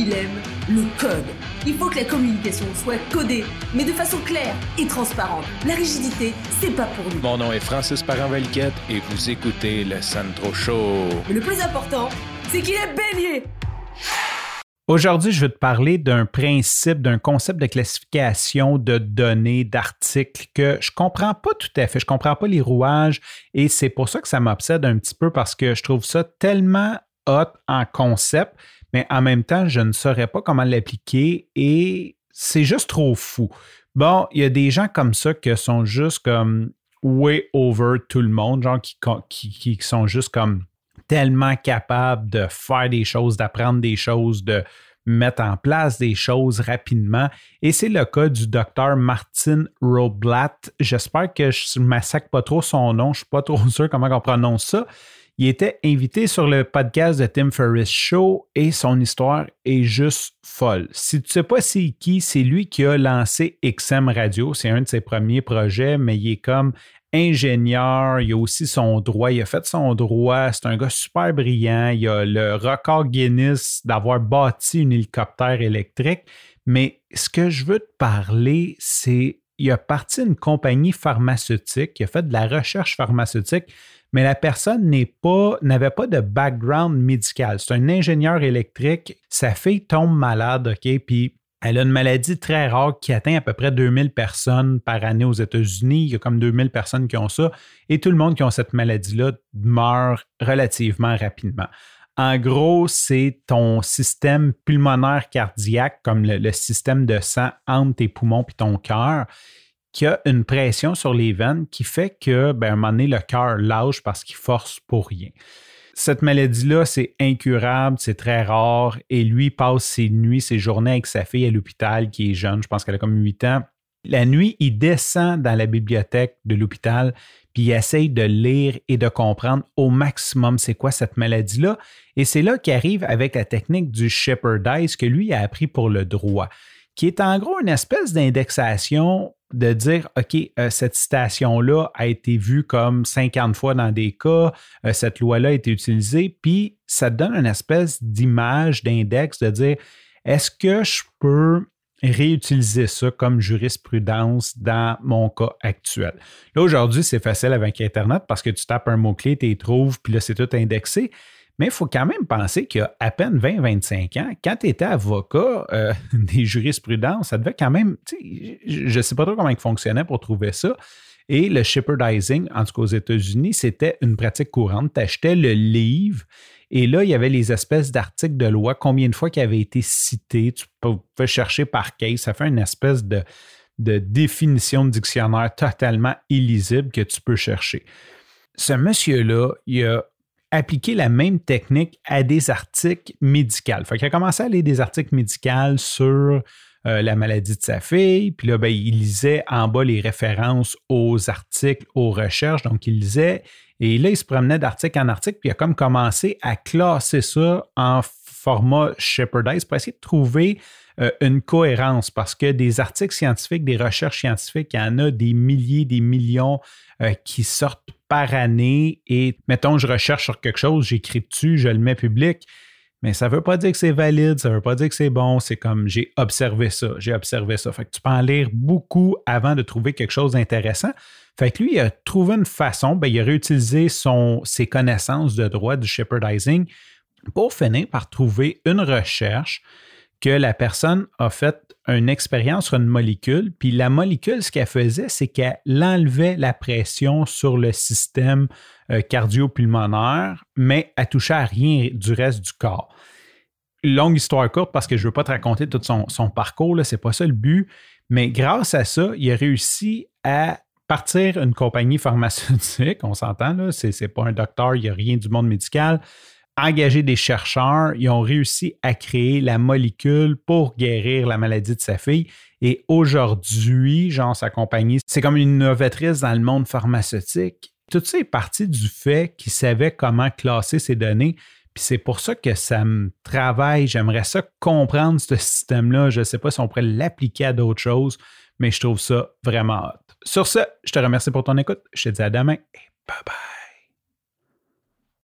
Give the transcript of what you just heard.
il aime le code. Il faut que la communication soit codée, mais de façon claire et transparente. La rigidité, c'est pas pour nous. Mon nom est Francis parent et vous écoutez le Sandro Show. Mais le plus important, c'est qu'il est bélier. Aujourd'hui, je vais te parler d'un principe, d'un concept de classification de données, d'articles que je comprends pas tout à fait. Je comprends pas les rouages et c'est pour ça que ça m'obsède un petit peu parce que je trouve ça tellement hot en concept, mais en même temps, je ne saurais pas comment l'appliquer et c'est juste trop fou. Bon, il y a des gens comme ça qui sont juste comme way over tout le monde, genre qui, sont juste comme tellement capables de faire des choses, d'apprendre des choses, de mettre en place des choses rapidement. Et c'est le cas du docteur Martin Roblatt. J'espère que je ne massacre pas trop son nom. Je ne suis pas trop sûr comment on prononce ça. Il était invité sur le podcast de Tim Ferriss Show et son histoire est juste folle. Si tu ne sais pas c'est qui, c'est lui qui a lancé XM Radio. C'est un de ses premiers projets, mais il est comme ingénieur, il a aussi son droit, il a fait son droit, c'est un gars super brillant, il a le record Guinness d'avoir bâti un hélicoptère électrique. Mais ce que je veux te parler, c'est il a parti d'une compagnie pharmaceutique, il a fait de la recherche pharmaceutique, mais la personne n'avait pas de background médical. C'est un ingénieur électrique. Sa fille tombe malade, OK? Puis elle a une maladie très rare qui atteint à peu près 2000 personnes par année aux États-Unis. Il y a comme 2000 personnes qui ont ça. Et tout le monde qui a cette maladie-là meurt relativement rapidement. En gros, c'est ton système pulmonaire cardiaque, comme le, système de sang entre tes poumons et ton cœur, qui a une pression sur les veines qui fait que, ben, un moment donné, le cœur lâche parce qu'il force pour rien. Cette maladie-là, c'est incurable, c'est très rare, et lui passe ses nuits, ses journées avec sa fille à l'hôpital, qui est jeune, je pense qu'elle a comme 8 ans. La nuit, il descend dans la bibliothèque de l'hôpital, puis il essaye de lire et de comprendre au maximum c'est quoi cette maladie-là. Et c'est là qu'il arrive avec la technique du Shepherd que lui a appris pour le droit, qui est en gros une espèce d'indexation de dire, OK, euh, cette citation-là a été vue comme 50 fois dans des cas, euh, cette loi-là a été utilisée, puis ça te donne une espèce d'image, d'index, de dire, est-ce que je peux réutiliser ça comme jurisprudence dans mon cas actuel. Là, aujourd'hui, c'est facile avec Internet parce que tu tapes un mot-clé, tu y trouves, puis là, c'est tout indexé. Mais il faut quand même penser qu'il y a à peine 20-25 ans, quand tu étais avocat euh, des jurisprudences, ça devait quand même, je ne sais pas trop comment il fonctionnait pour trouver ça. Et le shepherdizing, en tout cas aux États-Unis, c'était une pratique courante. Tu achetais le livre et là, il y avait les espèces d'articles de loi, combien de fois qui avaient été cités. Tu peux chercher par case. Ça fait une espèce de, de définition de dictionnaire totalement illisible que tu peux chercher. Ce monsieur-là, il a appliquer la même technique à des articles médicaux. Fait a commencé à lire des articles médicaux sur euh, la maladie de sa fille, puis là, ben, il lisait en bas les références aux articles, aux recherches, donc il lisait, et là, il se promenait d'article en article, puis il a comme commencé à classer ça en format Shepherdise pour essayer de trouver euh, une cohérence parce que des articles scientifiques, des recherches scientifiques, il y en a des milliers, des millions euh, qui sortent par année et mettons, je recherche sur quelque chose, j'écris dessus, je le mets public. Mais ça ne veut pas dire que c'est valide, ça ne veut pas dire que c'est bon. C'est comme j'ai observé ça, j'ai observé ça. Fait que tu peux en lire beaucoup avant de trouver quelque chose d'intéressant. Fait que lui, il a trouvé une façon, ben, il a réutilisé ses connaissances de droit du shepherdizing pour finir par trouver une recherche que la personne a fait une expérience sur une molécule, puis la molécule, ce qu'elle faisait, c'est qu'elle enlevait la pression sur le système euh, cardio-pulmonaire, mais elle touchait à rien du reste du corps. Longue histoire courte parce que je ne veux pas te raconter tout son, parcours, ce n'est pas ça le but, mais grâce à ça, il a réussi à partir une compagnie pharmaceutique, on s'entend, ce n'est pas un docteur, il n'y a rien du monde médical, engagé des chercheurs, ils ont réussi à créer la molécule pour guérir la maladie de sa fille. Et aujourd'hui, genre, sa compagnie, c'est comme une innovatrice dans le monde pharmaceutique. Tout ça est parti du fait qu'ils savaient comment classer ces données. Puis c'est pour ça que ça me travaille. J'aimerais ça comprendre ce système-là. Je ne sais pas si on pourrait l'appliquer à d'autres choses, mais je trouve ça vraiment hot. Sur ce, je te remercie pour ton écoute. Je te dis à demain et bye bye.